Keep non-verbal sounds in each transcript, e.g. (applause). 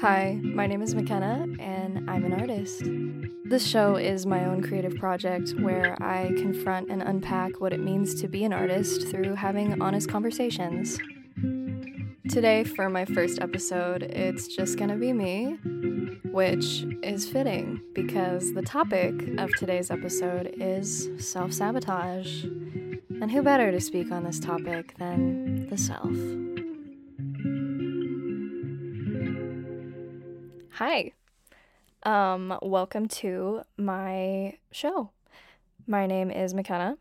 Hi, my name is Makena, and I'm an artist. This show is my own creative project where I confront and unpack what it means to be an artist through having honest conversations. Today, for my first episode, it's just gonna be me, which is fitting because the topic of today's episode is self sabotage. And who better to speak on this topic than the self? Hi. Um, welcome to my show. My name is Makena,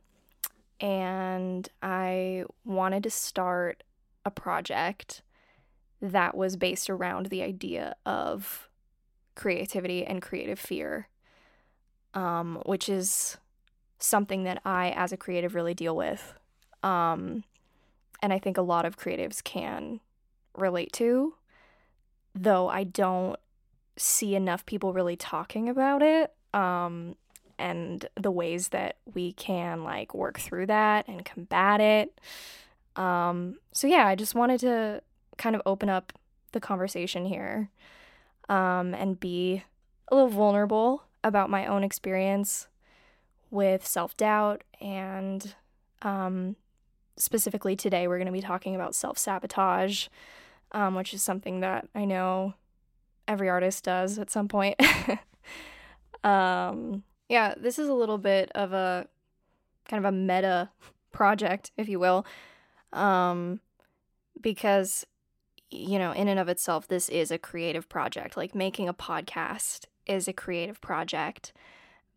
and I wanted to start a project that was based around the idea of creativity and creative fear, um, which is something that I, as a creative, really deal with. Um, and I think a lot of creatives can relate to, though I don't see enough people really talking about it um, and the ways that we can like work through that and combat it. Um, so yeah, I just wanted to kind of open up the conversation here um, and be a little vulnerable about my own experience with self doubt. And um, specifically today, we're going to be talking about self sabotage, um, which is something that I know every artist does at some point. (laughs) um, yeah, this is a little bit of a kind of a meta project, if you will, um, because you know, in and of itself, this is a creative project. Like making a podcast is a creative project,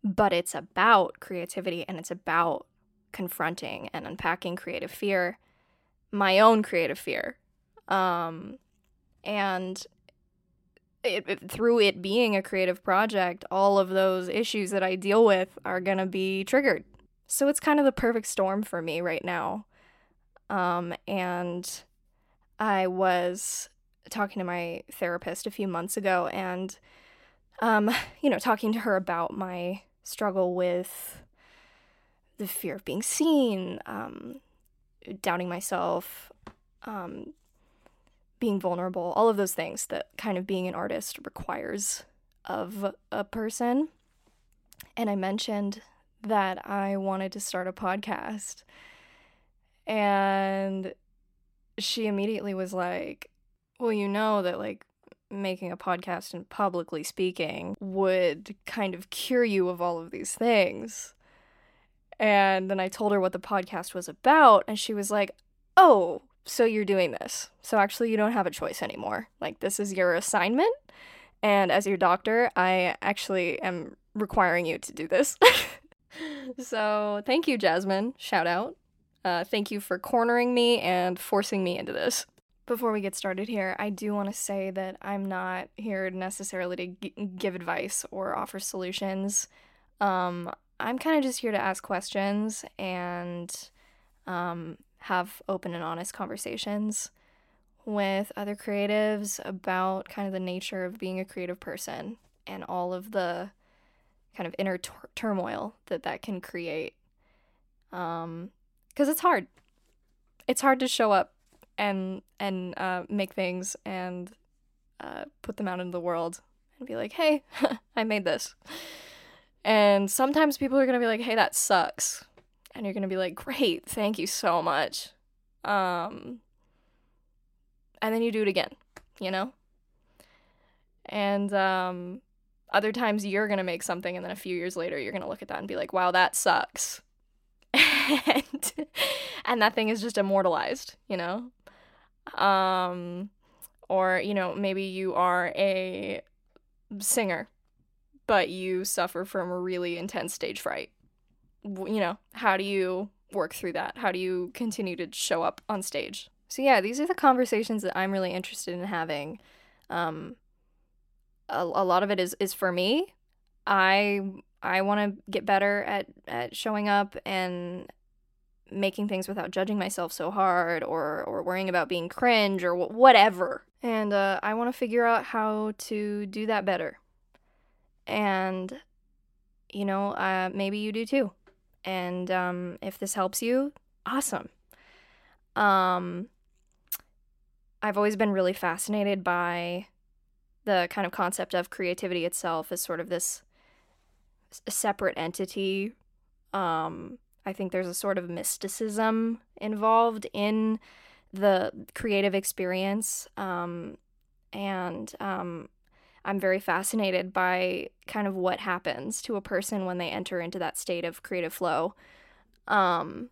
but it's about creativity and it's about confronting and unpacking creative fear, my own creative fear. Um, and it, it, through it being a creative project, all of those issues that I deal with are going to be triggered. So it's kind of the perfect storm for me right now. Um, and I was talking to my therapist a few months ago and, um, you know, talking to her about my struggle with the fear of being seen, um, doubting myself, um, being vulnerable, all of those things that kind of being an artist requires of a person. And I mentioned that I wanted to start a podcast. And she immediately was like, Well, you know that like making a podcast and publicly speaking would kind of cure you of all of these things. And then I told her what the podcast was about, and she was like, Oh, so you're doing this. So actually, you don't have a choice anymore. Like, this is your assignment. And as your doctor, I actually am requiring you to do this. (laughs) so thank you, Jasmine. Shout out. Uh, thank you for cornering me and forcing me into this. Before we get started here, I do want to say that I'm not here necessarily to g- give advice or offer solutions. Um, I'm kind of just here to ask questions and um, have open and honest conversations with other creatives about kind of the nature of being a creative person and all of the kind of inner turmoil that that can create. Um, because it's hard. It's hard to show up and and uh, make things and uh, put them out into the world and be like, "Hey, (laughs) I made this." And sometimes people are gonna be like, "Hey, that sucks," and you're gonna be like, "Great, thank you so much." Um, and then you do it again, you know? And um, other times you're gonna make something, and then a few years later, you're gonna look at that and be like, wow, that sucks. (laughs) and, and that thing is just immortalized, you know? Um, or, you know, maybe you are a singer, but you suffer from really intense stage fright. You know, how do you work through that? How do you continue to show up on stage? So yeah, these are the conversations that I'm really interested in having. Um, a, a lot of it is is for me. I I want to get better at at showing up and making things without judging myself so hard or or worrying about being cringe or whatever. And uh, I want to figure out how to do that better. And you know, uh, maybe you do too. And um, if this helps you, awesome. Um, I've always been really fascinated by the kind of concept of creativity itself as sort of this separate entity. Um, I think there's a sort of mysticism involved in the creative experience. Um, and um, I'm very fascinated by kind of what happens to a person when they enter into that state of creative flow. Um,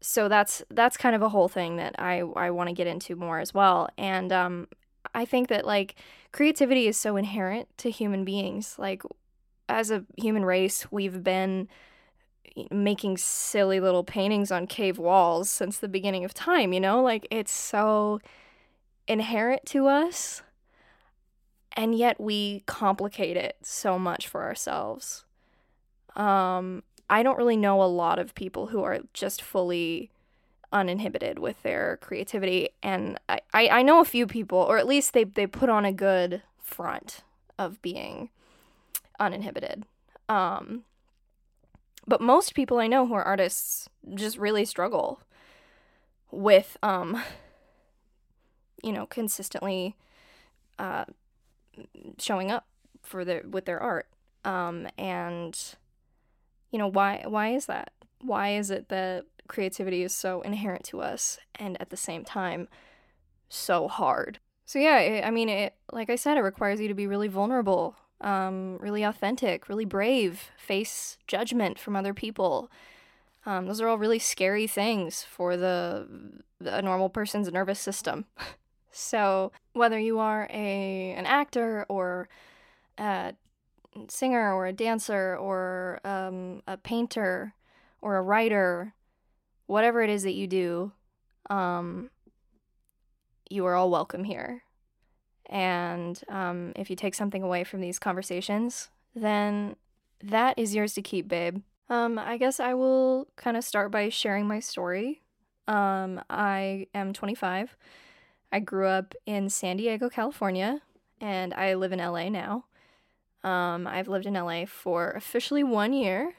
so that's that's kind of a whole thing that I I want to get into more as well. And um, I think that like creativity is so inherent to human beings. Like as a human race, we've been making silly little paintings on cave walls since the beginning of time, you know? Like it's so inherent to us and yet we complicate it so much for ourselves. Um I don't really know a lot of people who are just fully uninhibited with their creativity and I, I, I know a few people or at least they, they put on a good front of being uninhibited. Um but most people I know who are artists just really struggle with um you know consistently uh showing up for their with their art um and you know why why is that why is it that creativity is so inherent to us and at the same time so hard so yeah i mean it like i said it requires you to be really vulnerable um, really authentic, really brave, face judgment from other people. Um, those are all really scary things for the a normal person's nervous system. (laughs) so whether you are a an actor or a singer or a dancer or um, a painter or a writer, whatever it is that you do, um, you are all welcome here. And um, if you take something away from these conversations, then that is yours to keep, babe. Um, I guess I will kind of start by sharing my story. Um, I am 25. I grew up in San Diego, California, and I live in LA now. Um, I've lived in LA for officially one year.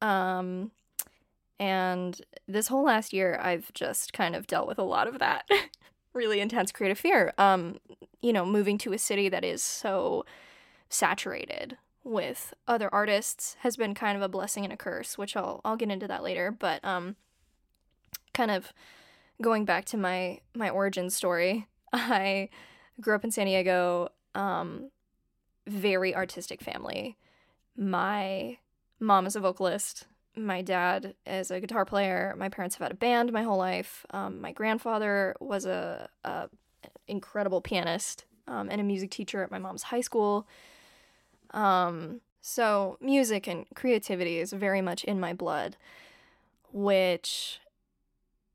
Um, and this whole last year, I've just kind of dealt with a lot of that. (laughs) really intense creative fear. Um, you know, moving to a city that is so saturated with other artists has been kind of a blessing and a curse, which I'll I'll get into that later. But um, kind of going back to my my origin story, (laughs) I grew up in San Diego. Um, very artistic family. My mom is a vocalist my dad is a guitar player. My parents have had a band my whole life. Um, my grandfather was a, a incredible pianist um, and a music teacher at my mom's high school. Um, so music and creativity is very much in my blood, which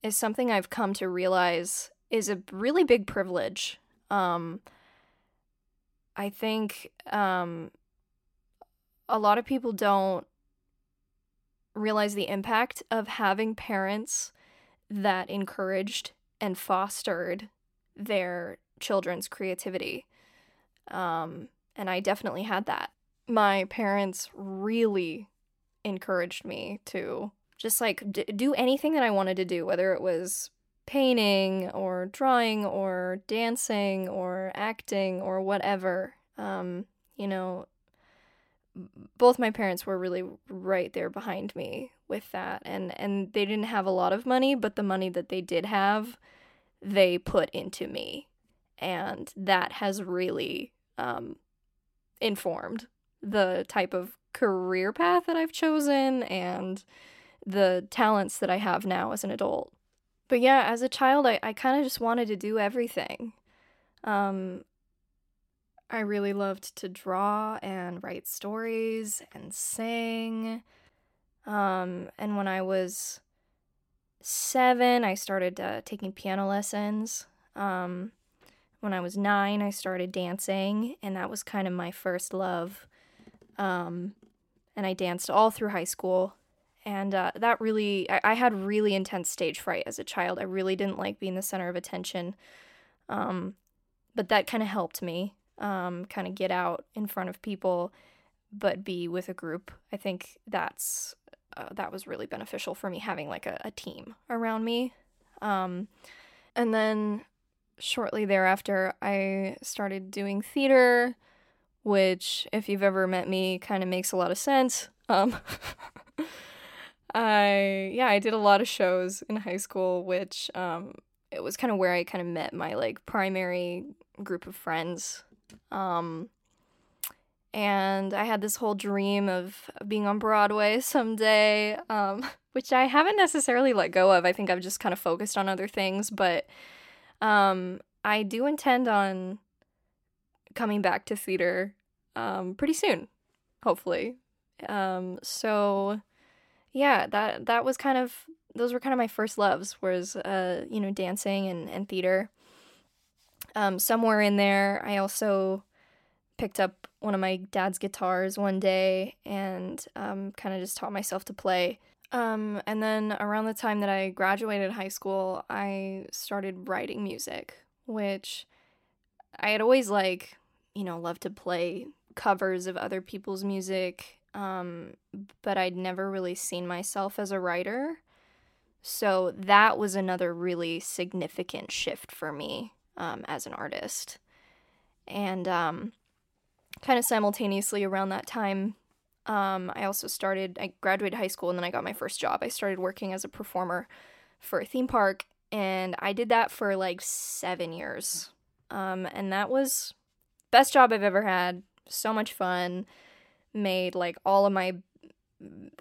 is something I've come to realize is a really big privilege. Um, I think um, a lot of people don't realize the impact of having parents that encouraged and fostered their children's creativity. Um, and I definitely had that. My parents really encouraged me to just like d- do anything that I wanted to do, whether it was painting or drawing or dancing or acting or whatever. Um, you know, both my parents were really right there behind me with that and and they didn't have a lot of money but the money that they did have they put into me and that has really um, informed the type of career path that I've chosen and the talents that I have now as an adult. But yeah, as a child, I, I kind of just wanted to do everything. Um, I really loved to draw and write stories and sing. Um, and when I was seven, I started uh, taking piano lessons. Um, when I was nine, I started dancing, and that was kind of my first love. Um, and I danced all through high school. And uh, that really, I, I, had really intense stage fright as a child. I really didn't like being the center of attention. Um, but that kind of helped me um, kind of get out in front of people, but be with a group. I think that's uh, that was really beneficial for me having like a, a team around me. Um, and then shortly thereafter, I started doing theater, which, if you've ever met me, kind of makes a lot of sense. (laughs) I yeah, I did a lot of shows in high school, which um, it was kind of where I kind of met my like primary group of friends. Um, and I had this whole dream of being on Broadway (laughs) someday, um, (laughs) which I haven't necessarily let go of. I think I've just kind of focused on other things, but um, I do intend on coming back to theater um, pretty soon, hopefully. Um, so yeah, that that was kind of those were kind of my first loves was uh, you know dancing and and theater. Um, somewhere in there, I also picked up one of my dad's guitars one day and um, kind of just taught myself to play. Um, and then around the time that I graduated high school, I started writing music, which I had always like, you know, loved to play covers of other people's music, um, but I'd never really seen myself as a writer. So that was another really significant shift for me um, as an artist. And um, kind of simultaneously around that time, um, I also started, I graduated high school and then I got my first job. I started working as a performer for a theme park, and I did that for like seven years. Um, and that was best job I've ever had. So much fun. Made like all of my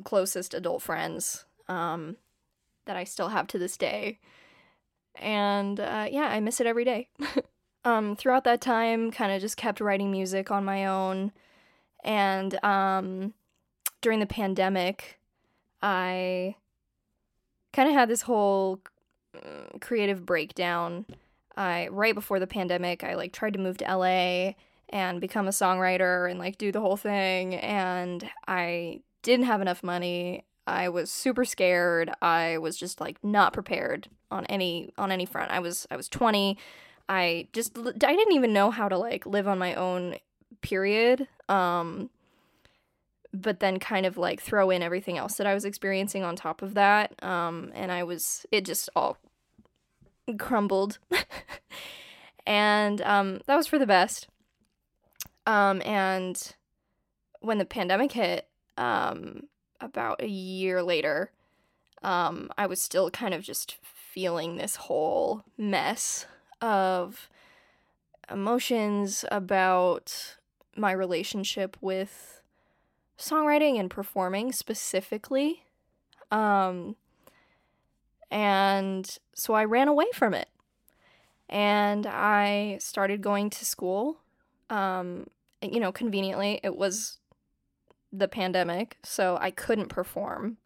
closest adult friends um, that I still have to this day. And uh, yeah, I miss it every day. (laughs) um, throughout that time, kind of just kept writing music on my own. And um, during the pandemic, I kind of had this whole uh, creative breakdown. I right before the pandemic, I like tried to move to LA and become a songwriter and like do the whole thing and I didn't have enough money. I was super scared. I was just like not prepared on any on any front. I was I was 20. I just I didn't even know how to like live on my own period. Um but then kind of like throw in everything else that I was experiencing on top of that. Um and I was it just all crumbled. (laughs) and um that was for the best. Um and when the pandemic hit, um about a year later, um I was still kind of just feeling this whole mess of emotions about my relationship with songwriting and performing specifically. Um, and so I ran away from it. And I started going to school. Um, you know, conveniently, it was the pandemic, so I couldn't perform.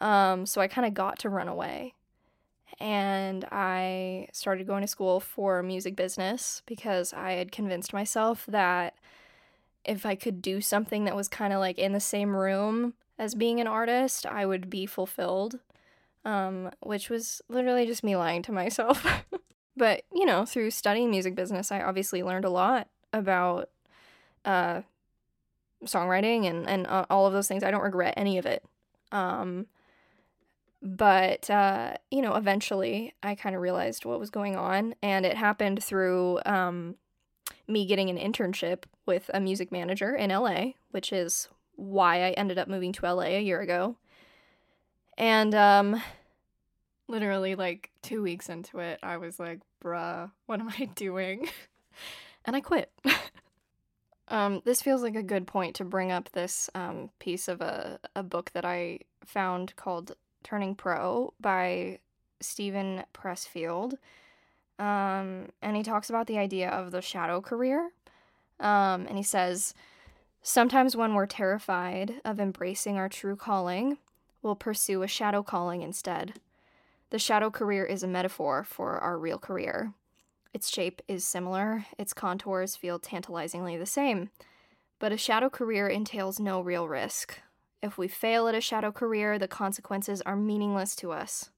Um, so I kind of got to run away and I started going to school for music business because I had convinced myself that if I could do something that was kind of like in the same room as being an artist, I would be fulfilled. Um, which was literally just me lying to myself. (laughs) but, you know, through studying music business, I obviously learned a lot about uh, songwriting and, and uh, all of those things. I don't regret any of it. Um, but uh, you know eventually i kind of realized what was going on and it happened through um, me getting an internship with a music manager in la which is why i ended up moving to la a year ago and um, literally like two weeks into it i was like bruh what am i (laughs) doing and i quit (laughs) um, this feels like a good point to bring up this um, piece of a, a book that i found called Turning Pro by Steven Pressfield. Um, and he talks about the idea of the shadow career. Um, and he says, Sometimes when we're terrified of embracing our true calling, we'll pursue a shadow calling instead. The shadow career is a metaphor for our real career. Its shape is similar, its contours feel tantalizingly the same, but a shadow career entails no real risk, if we fail at a shadow career, the consequences are meaningless to us.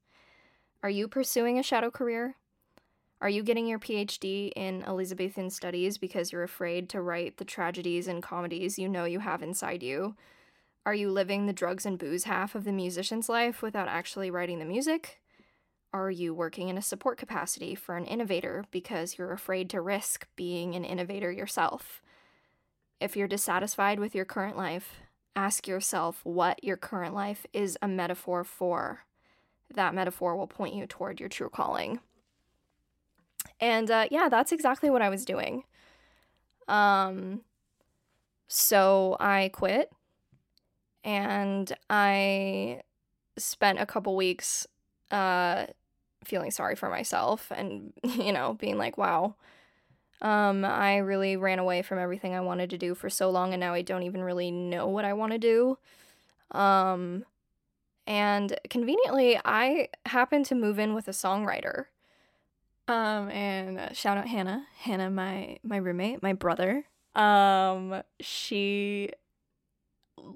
Are you pursuing a shadow career? Are you getting your PhD in Elizabethan studies because you're afraid to write the tragedies and comedies you know you have inside you? Are you living the drugs and booze half of the musician's life without actually writing the music? Are you working in a support capacity for an innovator because you're afraid to risk being an innovator yourself? If you're dissatisfied with your current life, ask yourself what your current life is a metaphor for. That metaphor will point you toward your true calling. And uh, yeah, that's exactly what I was doing. Um, so I quit and I spent a couple weeks uh, feeling sorry for myself and, (laughs) you know, being like, wow, um, I really ran away from everything I wanted to do for so long, and now I don't even really know what I want to do. Um, and conveniently, I happened to move in with a songwriter. Um, and uh, shout out Hannah, Hannah, my my roommate, my brother. Um, she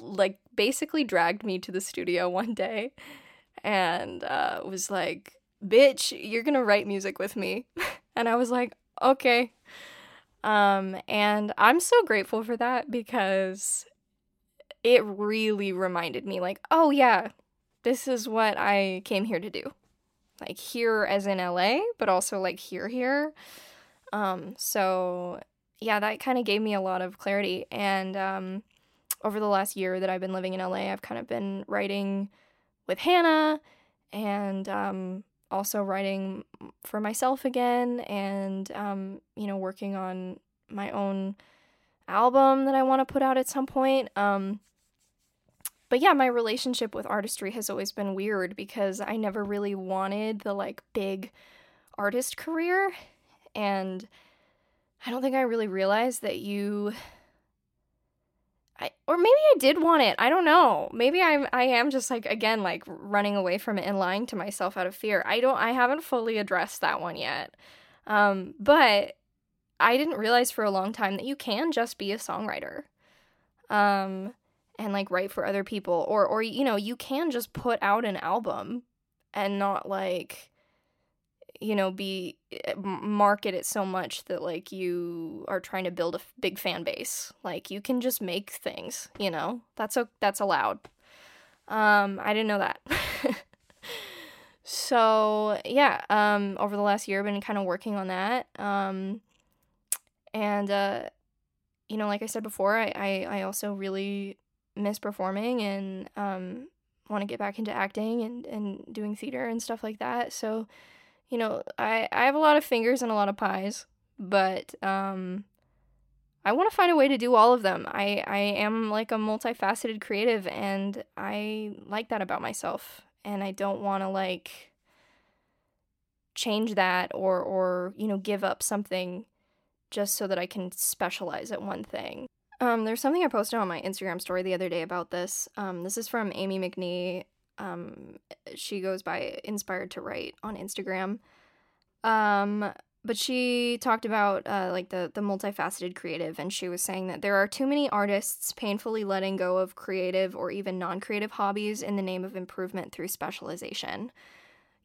like basically dragged me to the studio (laughs) one day, and uh, was like, "Bitch, you're gonna write music with me," (laughs) and I was like, "Okay." Um, and I'm so grateful for that because it really reminded me, like, oh yeah, this is what I came here to do. Like here as in LA, but also like here here. Um, so yeah, that kind of gave me a lot of clarity. And um, over the last year that I've been living in LA, I've kind of been writing with Hannah and um, also writing for myself again and, um, you know, working on my own album that I want to put out at some point. Um, but yeah, my relationship with artistry has always been weird because I never really wanted the like big artist career. And I don't think I really realized that you I, or maybe I did want it. I don't know. Maybe I'm I am just like again like running away from it and lying to myself out of fear. I don't I haven't fully addressed that one yet. Um, but I didn't realize for a long time that you can just be a songwriter. Um, and like write for other people or or you know, you can just put out an album and not like you know be eh, market it so much that like you are trying to build a big fan base. Like you can just make things you know? That's a that's allowed. Um i didn't know that. (laughs) So yeah um over the last year i've been kind of working on that um and uh you know like i said before i i, I also really miss performing and um want to get back into acting and and doing theater and stuff like that. So you know, I, I have a lot of fingers and a lot of pies, but um, I want to find a way to do all of them. I, I am like a multifaceted creative, and I like that about myself. And I don't want to like change that or, or, you know, give up something just so that I can specialize at one thing. Um, there's something I posted on my Instagram story the other day about this. Um, this is from Amy McNee um, she goes by Inspired to Write on Instagram. Um, but she talked about uh, like the the multifaceted creative, and she was saying that there are too many artists painfully letting go of creative or even non-creative hobbies in the name of improvement through specialization.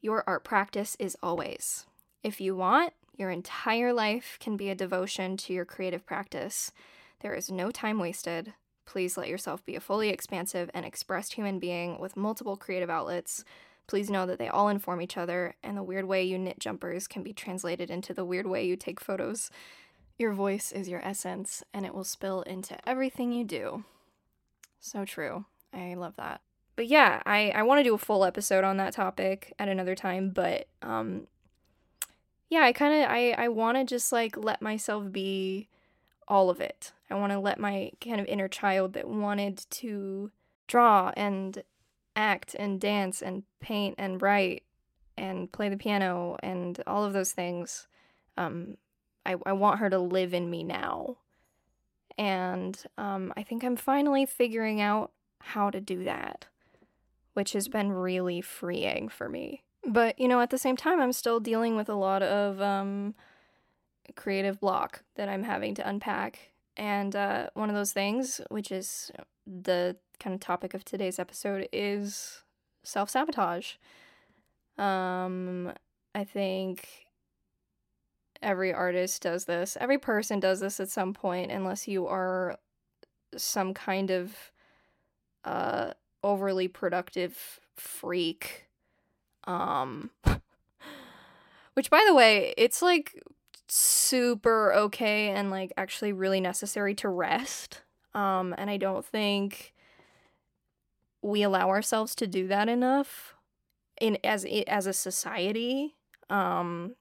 Your art practice is always. If you want, your entire life can be a devotion to your creative practice. There is no time wasted, Please let yourself be a fully expansive and expressed human being with multiple creative outlets. Please know that they all inform each other, and the weird way you knit jumpers can be translated into the weird way you take photos. Your voice is your essence, and it will spill into everything you do. So true. I love that. But yeah, I, I want to do a full episode on that topic at another time, but um yeah, I kind of I I want to just like let myself be all of it. I want to let my kind of inner child that wanted to draw and act and dance and paint and write and play the piano and all of those things. Um, I, I want her to live in me now. And um, I think I'm finally figuring out how to do that, which has been really freeing for me. But, you know, at the same time, I'm still dealing with a lot of um, creative block that I'm having to unpack. And uh, one of those things, which is the kind of topic of today's episode, is self sabotage. Um, I think every artist does this. Every person does this at some point, unless you are some kind of uh, overly productive freak. Um, (laughs) Which, by the way, it's like super okay and like actually really necessary to rest. Um, and I don't think we allow ourselves to do that enough in as as a society. Um,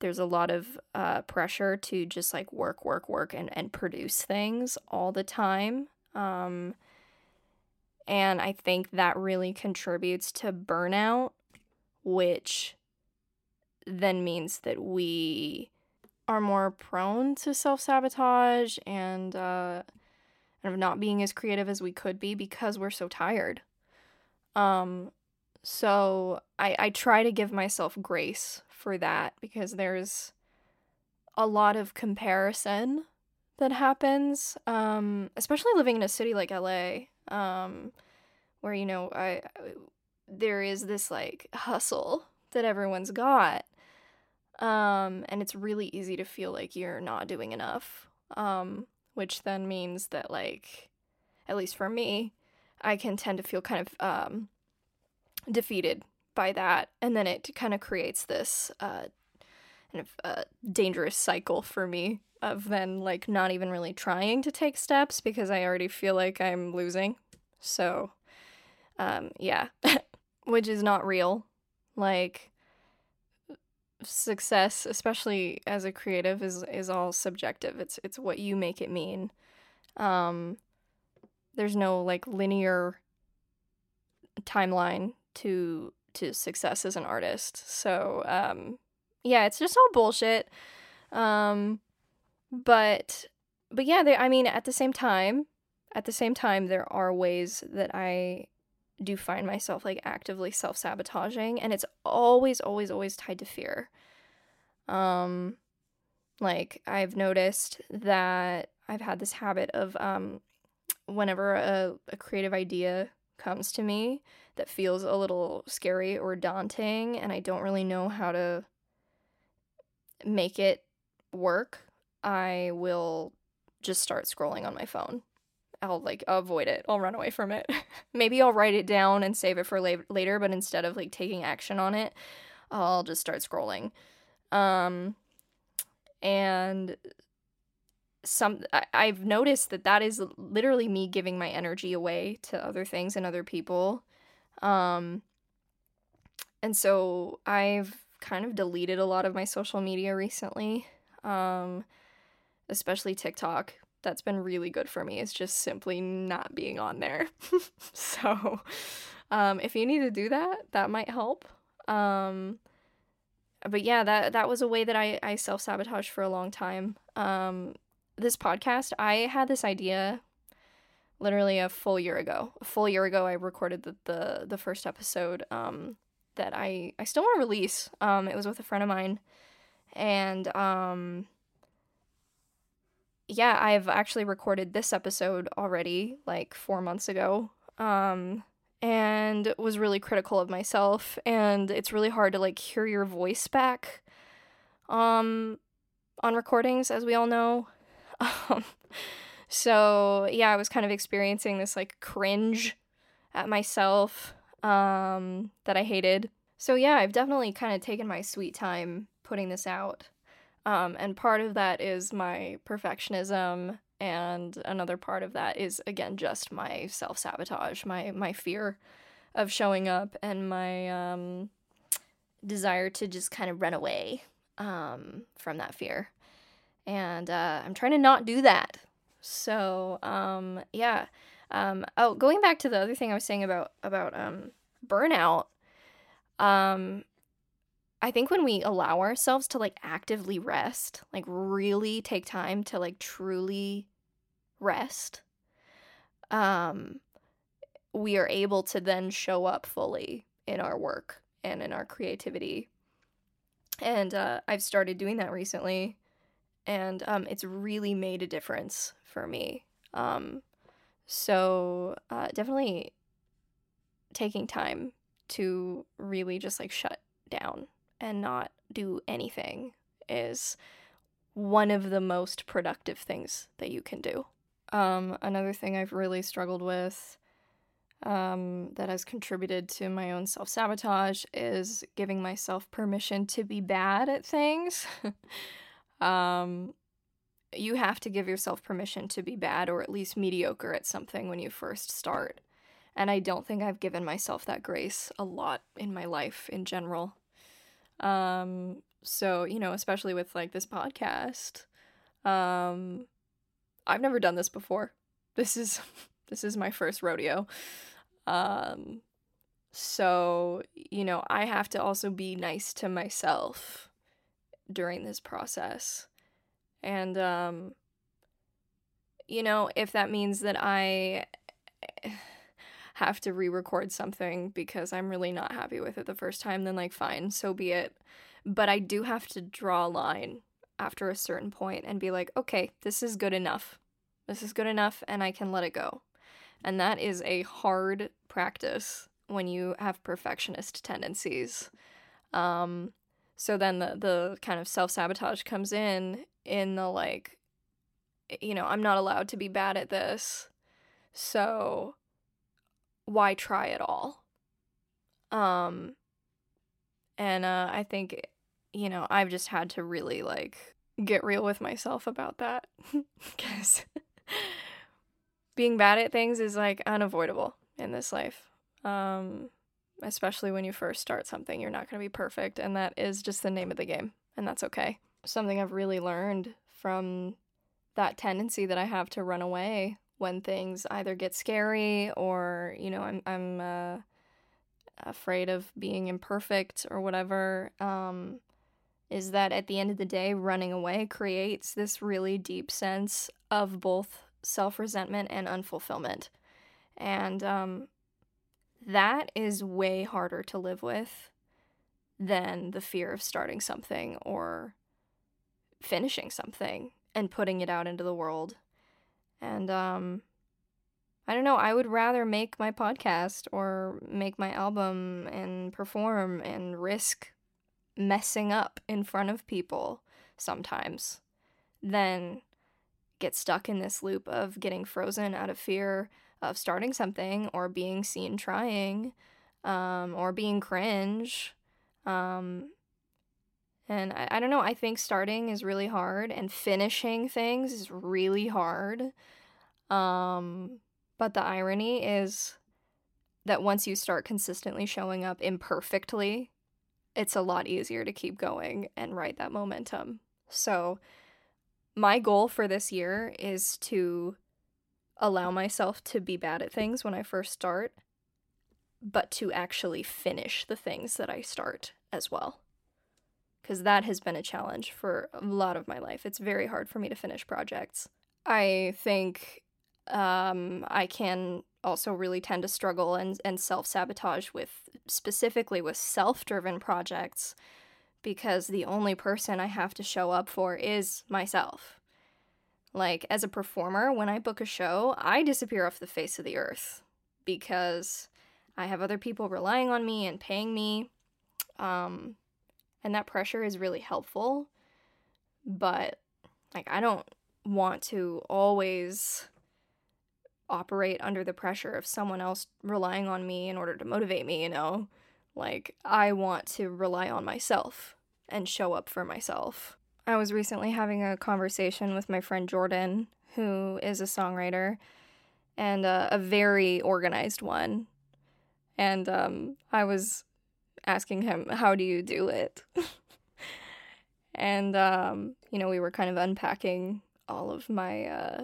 there's a lot of uh, pressure to just like work, work, work, and and produce things all the time. Um, and I think that really contributes to burnout, which then means that we are more prone to self sabotage and uh, of not being as creative as we could be because we're so tired. Um, so I, I try to give myself grace for that because there's a lot of comparison that happens, um, especially living in a city like LA, um, where you know I there is this like hustle that everyone's got, um, and it's really easy to feel like you're not doing enough, um, which then means that like, at least for me, I can tend to feel kind of um, defeated by that, and then it kind of creates this uh, kind of uh, dangerous cycle for me of then like not even really trying to take steps because I already feel like I'm losing. So, um, yeah, (laughs) which is not real. Like success, especially as a creative, is is all subjective. It's it's what you make it mean. Um, there's no like linear timeline to to success as an artist. So, um, yeah, it's just all bullshit. Um, but but yeah, they, I mean, at the same time, at the same time, there are ways that I do find myself like actively self sabotaging, and it's always, always, always tied to fear. Um, like I've noticed that I've had this habit of um, whenever a, a creative idea comes to me that feels a little scary or daunting, and I don't really know how to make it work, I will just start scrolling on my phone. I'll like avoid it. I'll run away from it. (laughs) Maybe I'll write it down and save it for la- later, but instead of like taking action on it, I'll just start scrolling. Um and some I, I've noticed that that is literally me giving my energy away to other things and other people. Um and so I've kind of deleted a lot of my social media recently. Um especially TikTok. That's been really good for me. It's just simply not being on there. (laughs) so um if you need to do that, that might help. Um but yeah, that that was a way that I, I self sabotaged for a long time. Um, this podcast, I had this idea literally a full year ago. A full year ago, I recorded the the, the first episode um, that I I still want to release. Um, it was with a friend of mine, and um, yeah, I've actually recorded this episode already, like four months ago. Um, and was really critical of myself and it's really hard to like hear your voice back um on recordings as we all know (laughs) um, so yeah i was kind of experiencing this like cringe at myself um that i hated so yeah i've definitely kind of taken my sweet time putting this out um and part of that is my perfectionism and another part of that is again just my self-sabotage my my fear of showing up and my um, desire to just kind of run away um, from that fear. And uh, i'm trying to not do that. So um, yeah. Um, oh going back to the other thing i was saying about about um, burnout um, I think when we allow ourselves to like actively rest, like really take time to like truly rest, um, we are able to then show up fully in our work and in our creativity. And uh, I've started doing that recently, and um, it's really made a difference for me. Um, so uh, definitely taking time to really just like shut down and not do anything is one of the most productive things that you can do. Um, another thing I've really struggled with um, that has contributed to my own self sabotage is giving myself permission to be bad at things. (laughs) um, you have to give yourself permission to be bad or at least mediocre at something when you first start. And I don't think I've given myself that grace a lot in my life in general. Um, so, you know, especially with like this podcast, um, I've never done this before. This is (laughs) this is my first rodeo. Um, so, you know, I have to also be nice to myself during this process. And, um, you know, if that means that I have to re record something because I'm really not happy with it the first time, then, like, fine, so be it. But I do have to draw a line after a certain point and be like, okay, this is good enough. This is good enough, and I can let it go. And that is a hard practice when you have perfectionist tendencies. Um, so then the, the kind of self sabotage comes in, in the like, you know, I'm not allowed to be bad at this. So why try at all? Um, and uh, I think, you know, I've just had to really like get real with myself about that (laughs) because (laughs) being bad at things is like unavoidable in this life. Um, especially when you first start something, you're not going to be perfect, and that is just the name of the game, and that's okay. Something I've really learned from that tendency that I have to run away when things either get scary or, you know, I'm, I'm uh, afraid of being imperfect or whatever, um, is that at the end of the day, running away creates this really deep sense of both self resentment and unfulfillment. And um, that is way harder to live with than the fear of starting something or finishing something and putting it out into the world. And um, I don't know, I would rather make my podcast or make my album and perform and risk messing up in front of people sometimes than get stuck in this loop of getting frozen out of fear of starting something or being seen trying um, or being cringe. Um, and I, I don't know, I think starting is really hard and finishing things is really hard. Um, but the irony is that once you start consistently showing up imperfectly, it's a lot easier to keep going and ride that momentum. So, my goal for this year is to allow myself to be bad at things when I first start, but to actually finish the things that I start as well. Because that has been a challenge for a lot of my life. It's very hard for me to finish projects. I think um, I can also really tend to struggle and, and self sabotage with specifically with self driven projects because the only person I have to show up for is myself. Like, as a performer, when I book a show, I disappear off the face of the earth because I have other people relying on me and paying me. Um, and that pressure is really helpful. But, like, I don't want to always operate under the pressure of someone else relying on me in order to motivate me, you know? Like, I want to rely on myself and show up for myself. I was recently having a conversation with my friend Jordan, who is a songwriter and uh, a very organized one. And um, I was asking him, How do you do it? (laughs) and, um, you know, we were kind of unpacking all of my uh,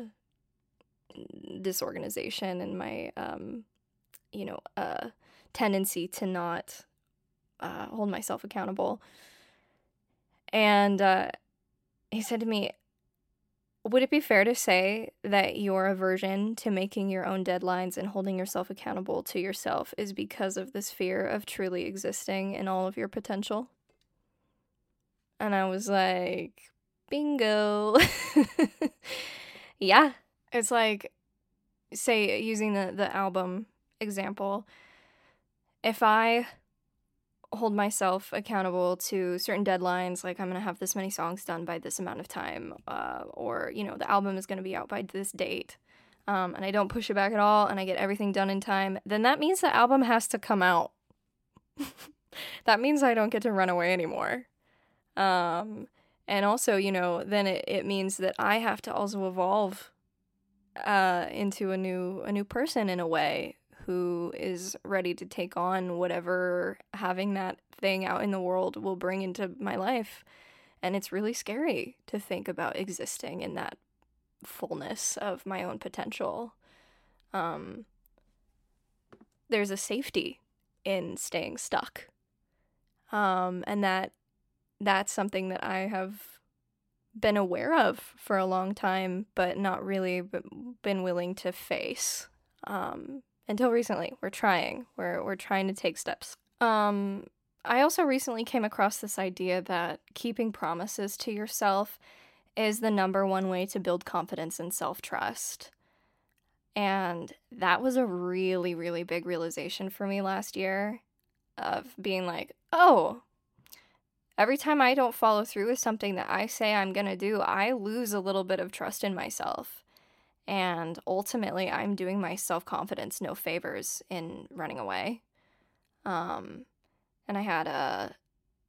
disorganization and my, um, you know, uh, tendency to not uh, hold myself accountable. And uh, he said to me, Would it be fair to say that your aversion to making your own deadlines and holding yourself accountable to yourself is because of this fear of truly existing in all of your potential? And I was like, Bingo. (laughs) yeah. It's like, say, using the, the album example, if I hold myself accountable to certain deadlines like i'm going to have this many songs done by this amount of time uh, or you know the album is going to be out by this date um, and I don't push it back at all, and I get everything done in time, then that means the album has to come out. (laughs) that means I don't get to run away anymore. Um, and also, you know, then it, it means that I have to also evolve uh, into a new a new person in a way who is ready to take on whatever having that thing out in the world will bring into my life. And it's really scary to think about existing in that fullness of my own potential. Um, there's a safety in staying stuck. Um, and that that's something that I have been aware of for a long time, but not really been willing to face um, until recently. We're trying. We're we're trying to take steps. Um, I also recently came across this idea that keeping promises to yourself is the number one way to build confidence and self trust. And that was a really, really big realization for me last year of being like, oh, every time I don't follow through with something that I say I'm going to do, I lose a little bit of trust in myself. And ultimately, I'm doing my self confidence no favors in running away. Um, and I had a,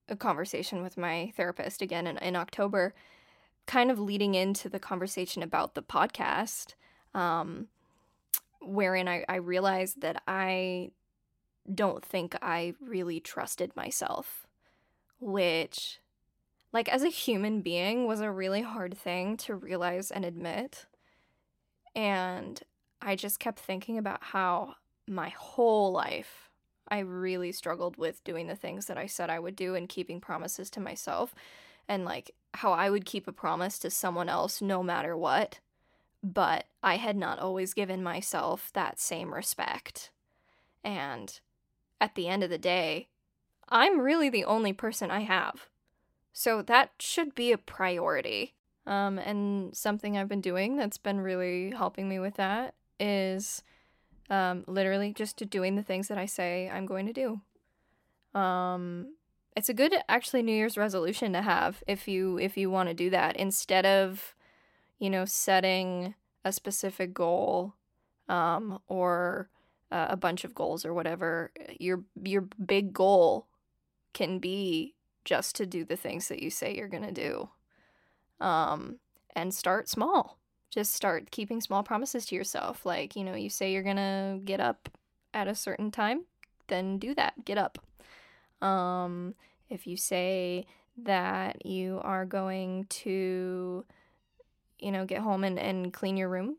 a conversation with my therapist again in, in October, kind of leading into the conversation about the podcast, um, wherein I, I realized that I don't think I really trusted myself which, like, as a human being, was a really hard thing to realize and admit. And I just kept thinking about how my whole life I really struggled with doing the things that I said I would do and keeping promises to myself. And like how I would keep a promise to someone else no matter what. But I had not always given myself that same respect. And at the end of the day, I'm really the only person I have. So that should be a priority. Um, and something I've been doing that's been really helping me with that is um, literally just doing the things that I say I'm going to do. Um, it's a good actually New Year's resolution to have if you if you want to do that instead of you know setting a specific goal um, or uh, a bunch of goals or whatever. Your your big goal can be just to do the things that you say you're going to do. Um, and start small. Just start keeping small promises to yourself. Like, you know, you say you're going to get up at a certain time, then do that. Get up. Um, if you say that you are going to, you know, get home and, and clean your room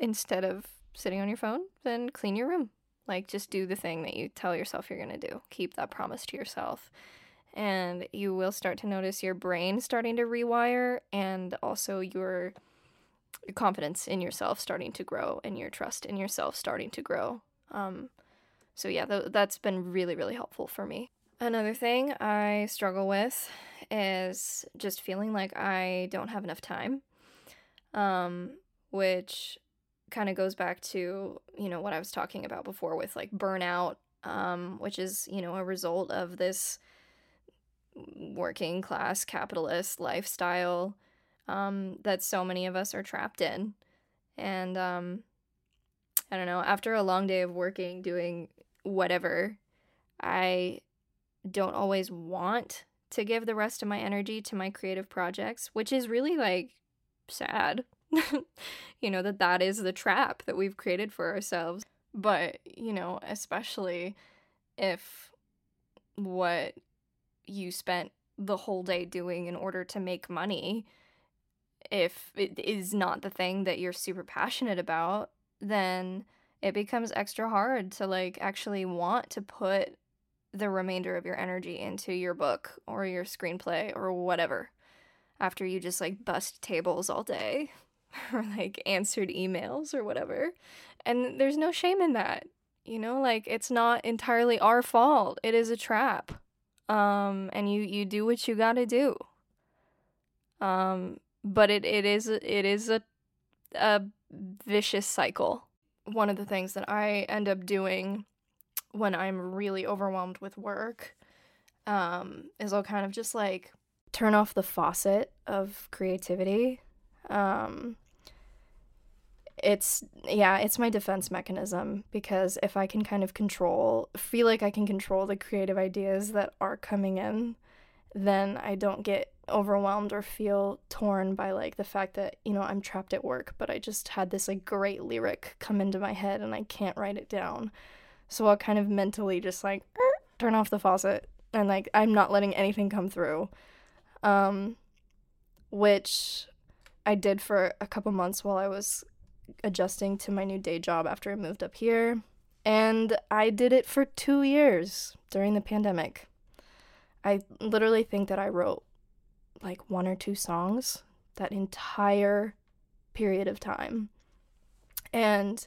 instead of sitting on your phone, then clean your room. Like, just do the thing that you tell yourself you're going to do. Keep that promise to yourself. And you will start to notice your brain starting to rewire and also your confidence in yourself starting to grow and your trust in yourself starting to grow. Um, so, yeah, th- that's been really, really helpful for me. Another thing I struggle with is just feeling like I don't have enough time, um, which kind of goes back to you know what I was talking about before with like burnout, um, which is you know a result of this working class capitalist lifestyle um, that so many of us are trapped in, and um, I don't know. After a long day of working, doing whatever, I don't always want to give the rest of my energy to my creative projects, which is really like sad. (laughs) you know, that that is the trap that we've created for ourselves. But, you know, especially if what you spent the whole day doing in order to make money, if it is not the thing that you're super passionate about, then it becomes extra hard to like actually want to put the remainder of your energy into your book or your screenplay or whatever after you just like bust tables all day (laughs) or like answered emails or whatever. And there's no shame in that. You know, like it's not entirely our fault. It is a trap. Um and you you do what you got to do. Um but it it is it is a a vicious cycle. One of the things that I end up doing when I'm really overwhelmed with work um is I'll kind of just like turn off the faucet of creativity um it's yeah, it's my defense mechanism because if I can kind of control, feel like I can control the creative ideas that are coming in, then I don't get overwhelmed or feel torn by like the fact that, you know, I'm trapped at work, but I just had this like great lyric come into my head and I can't write it down. So I'll kind of mentally just like turn off the faucet and like I'm not letting anything come through. Um which I did for a couple months while I was adjusting to my new day job after I moved up here. And I did it for two years during the pandemic. I literally think that I wrote like one or two songs that entire period of time. And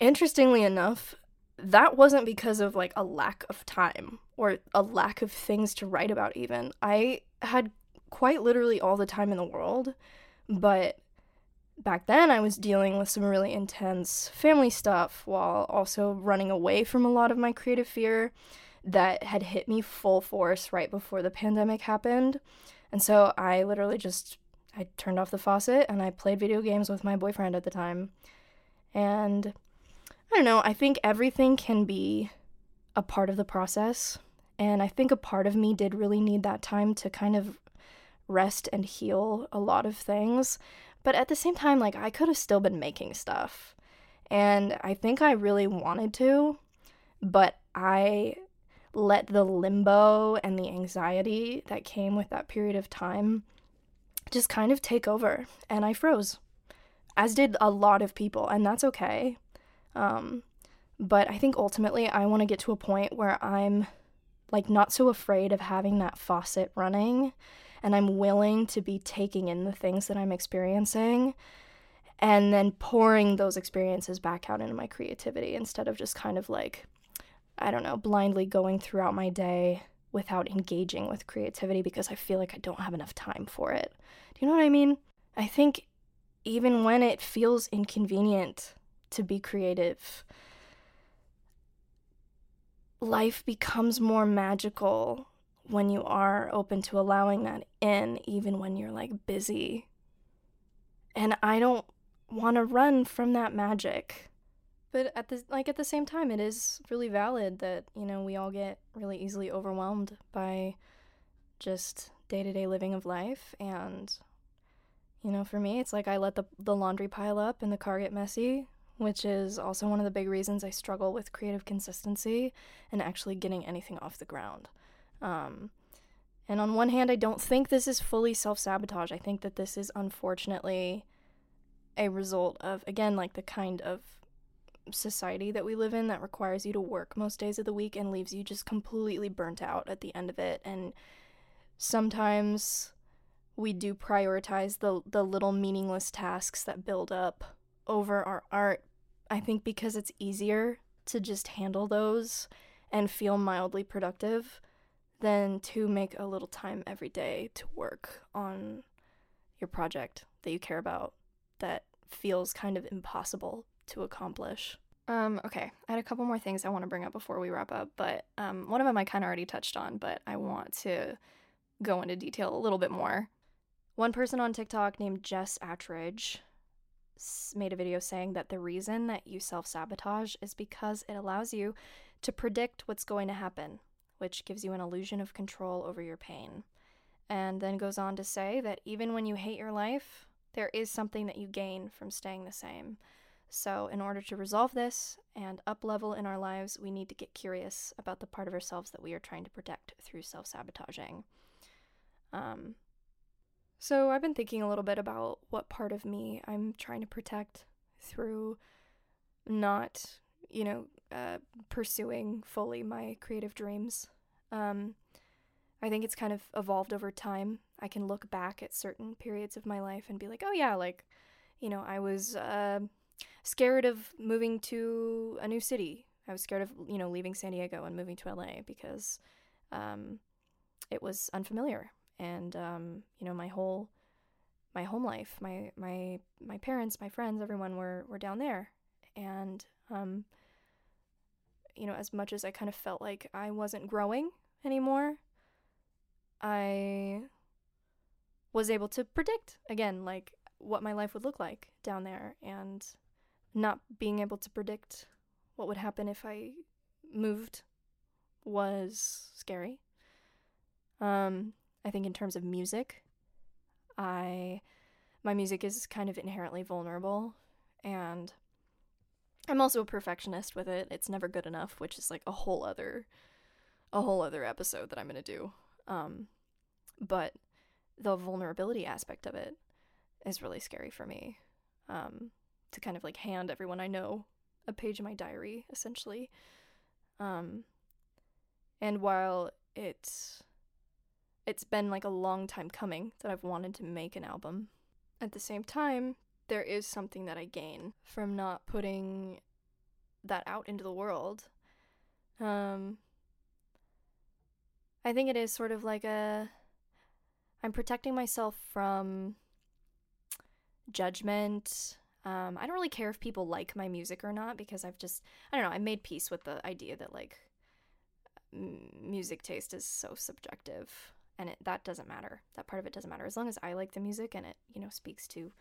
interestingly enough, that wasn't because of like a lack of time or a lack of things to write about, even. I had quite literally all the time in the world, but back then I was dealing with some really intense family stuff while also running away from a lot of my creative fear that had hit me full force right before the pandemic happened. And so I literally just I turned off the faucet and I played video games with my boyfriend at the time. And I don't know, I think everything can be a part of the process. And I think a part of me did really need that time to kind of rest and heal a lot of things. But at the same time, like, I could have still been making stuff. And I think I really wanted to, but I let the limbo and the anxiety that came with that period of time just kind of take over. And I froze, as did a lot of people. And that's okay. Um, but I think ultimately I want to get to a point where I'm like not so afraid of having that faucet running and I'm willing to be taking in the things that I'm experiencing and then pouring those experiences back out into my creativity instead of just kind of like, I don't know, blindly going throughout my day without engaging with creativity because I feel like I don't have enough time for it. Do you know what I mean? I think even when it feels inconvenient to be creative, life becomes more magical when you are open to allowing that in, even when you're like busy. And I don't want to run from that magic. But at the like at the same time it is really valid that, you know, we all get really easily overwhelmed by just day-to-day living of life and you know, for me it's like I let the the laundry pile up and the car get messy, which is also one of the big reasons I struggle with creative consistency and actually getting anything off the ground. Um, and on one hand, I don't think this is fully self sabotage. I think that this is unfortunately a result of, again, like the kind of society that we live in that requires you to work most days of the week and leaves you just completely burnt out at the end of it. And sometimes we do prioritize the, the little meaningless tasks that build up over our art. I think because it's easier to just handle those and feel mildly productive than to make a little time every day to work on your project that you care about that feels kind of impossible to accomplish. Um, okay, I had a couple more things I want to bring up before we wrap up, but um, one of them I kind of already touched on, but I want to go into detail a little bit more. One person on TikTok named Jess Attridge made a video saying that the reason that you self sabotage is because it allows you to predict what's going to happen which gives you an illusion of control over your pain. And then goes on to say that even when you hate your life, there is something that you gain from staying the same. So, in order to resolve this and up level in our lives, we need to get curious about the part of ourselves that we are trying to protect through self sabotaging. Um, so, I've been thinking a little bit about what part of me I'm trying to protect through not, you know, uh, pursuing fully my creative dreams. Um, I think it's kind of evolved over time. I can look back at certain periods of my life and be like, oh, yeah, like, you know, I was uh, scared of moving to a new city. I was scared of, you know, leaving San Diego and moving to LA because um, it was unfamiliar. And, um, you know, my whole my home life, my my my parents, my friends, everyone were were down there, and um, you know, as much as I kind of felt like I wasn't growing anymore, I was able to predict again, like what my life would look like down there. And not being able to predict what would happen if I moved was scary. Um, I think in terms of music, I my music is kind of inherently vulnerable and I'm also a perfectionist with it. It's never good enough, which is like a whole other a whole other episode that I'm going to do. Um but the vulnerability aspect of it is really scary for me. Um to kind of like hand everyone I know a page in my diary essentially. Um and while it's it's been like a long time coming that I've wanted to make an album. At the same time, there is something that I gain from not putting that out into the world. Um, I think it is sort of like a. I'm protecting myself from judgment. Um, I don't really care if people like my music or not because I've just, I don't know, I made peace with the idea that like m- music taste is so subjective and it, that doesn't matter. That part of it doesn't matter as long as I like the music and it, you know, speaks to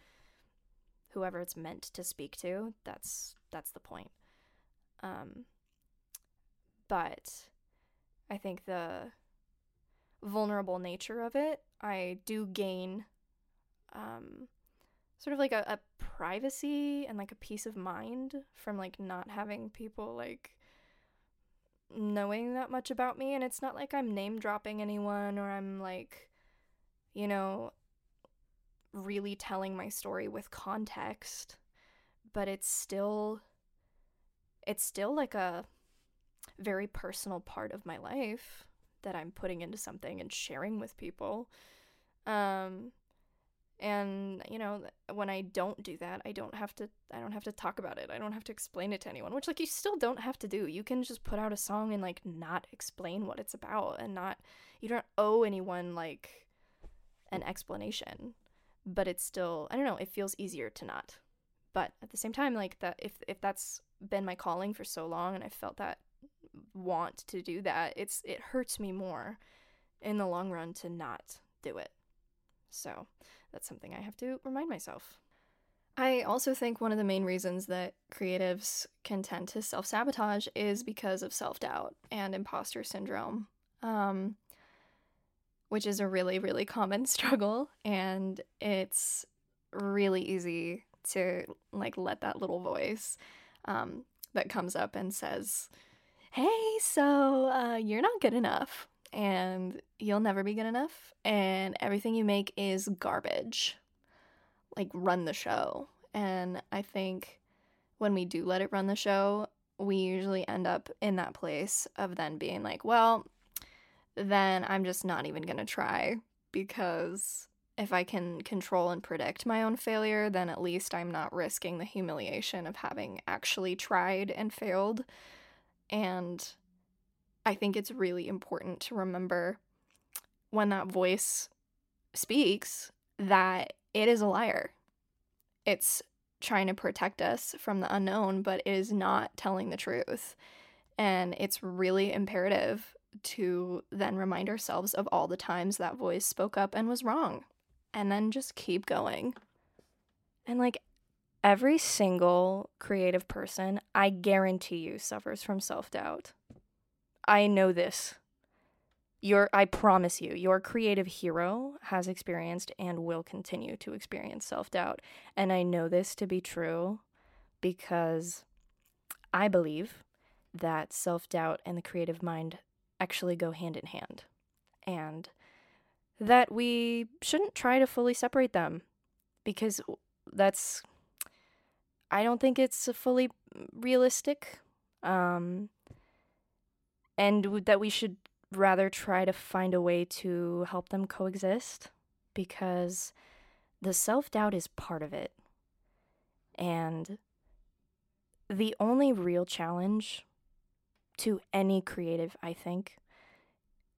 whoever it's meant to speak to. That's that's the point. Um, but I think the vulnerable nature of it, I do gain um, sort of like a, a privacy and like a peace of mind from like not having people like knowing that much about me and it's not like I'm name dropping anyone or I'm like you know really telling my story with context but it's still it's still like a very personal part of my life that I'm putting into something and sharing with people. Um and you know when i don't do that i don't have to i don't have to talk about it. I don't have to explain it to anyone which like you still don't have to do. You can just put out a song and like not explain what it's about and not you don't owe anyone like an explanation but it's still i don't know it feels easier to not. But at the same time like that if if that's been my calling for so long and i felt that want to do that it's it hurts me more in the long run to not do it. So that's something I have to remind myself. I also think one of the main reasons that creatives can tend to self sabotage is because of self doubt and imposter syndrome, um, which is a really, really common (laughs) struggle. And it's really easy to like let that little voice um, that comes up and says, Hey, so uh, you're not good enough and you'll never be good enough and everything you make is garbage. Like run the show. And I think when we do let it run the show, we usually end up in that place of then being like, well, then I'm just not even going to try because if I can control and predict my own failure, then at least I'm not risking the humiliation of having actually tried and failed. And I think it's really important to remember when that voice speaks that it is a liar. It's trying to protect us from the unknown, but it is not telling the truth. And it's really imperative to then remind ourselves of all the times that voice spoke up and was wrong, and then just keep going. And like every single creative person, I guarantee you, suffers from self doubt. I know this. Your I promise you, your creative hero has experienced and will continue to experience self-doubt. And I know this to be true because I believe that self-doubt and the creative mind actually go hand in hand. And that we shouldn't try to fully separate them because that's I don't think it's fully realistic. Um, and that we should rather try to find a way to help them coexist because the self doubt is part of it. And the only real challenge to any creative, I think,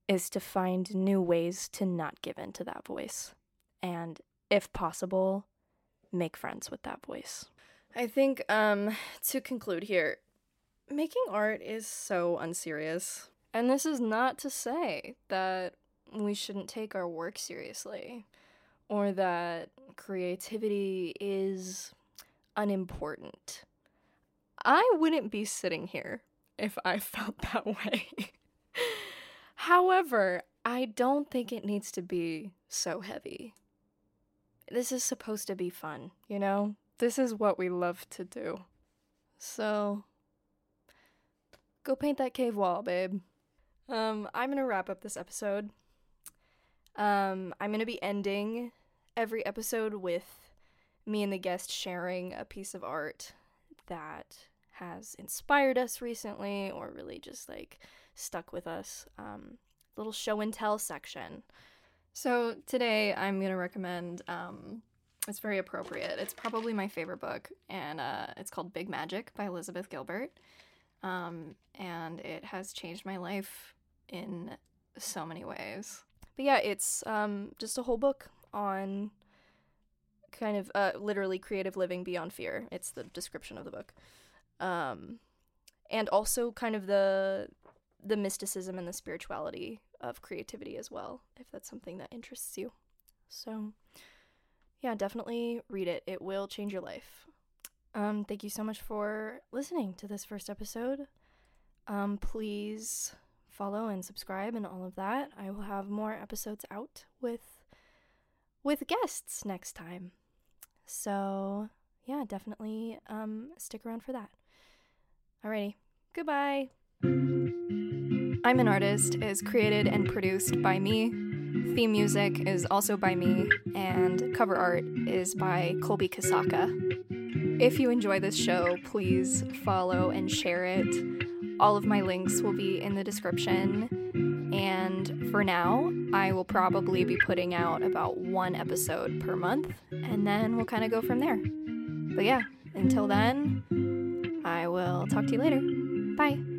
is to find new ways to not give in to that voice. And if possible, make friends with that voice. I think um, to conclude here, making art is so unserious. And this is not to say that we shouldn't take our work seriously or that creativity is unimportant. I wouldn't be sitting here if I (laughs) felt that way. However, I don't think it needs to be so heavy. This is supposed to be fun, you know? This is what we love to do. So, go paint that cave wall, babe. Um, I'm gonna wrap up this episode. Um, I'm gonna be ending every episode with me and the guest sharing a piece of art that has inspired us recently or really just like stuck with us. Um, little show and tell section. So today I'm gonna recommend. Um, it's very appropriate. It's probably my favorite book, and uh, it's called Big Magic by Elizabeth Gilbert. Um, and it has changed my life in so many ways. But yeah, it's um, just a whole book on kind of uh, literally creative living beyond fear. It's the description of the book. Um, and also kind of the the mysticism and the spirituality of creativity as well, if that's something that interests you. So, yeah, definitely read it. It will change your life. Um, thank you so much for listening to this first episode. Um, please follow and subscribe and all of that. I will have more episodes out with with guests next time. So, yeah, definitely um, stick around for that. Alrighty, goodbye. I'm an Artist is created and produced by me. Theme music is also by me, and cover art is by Colby Kasaka. If you enjoy this show, please follow and share it. All of my links will be in the description. And for now, I will probably be putting out about one episode per month, and then we'll kind of go from there. But yeah, until then, will talk to you later. Bye.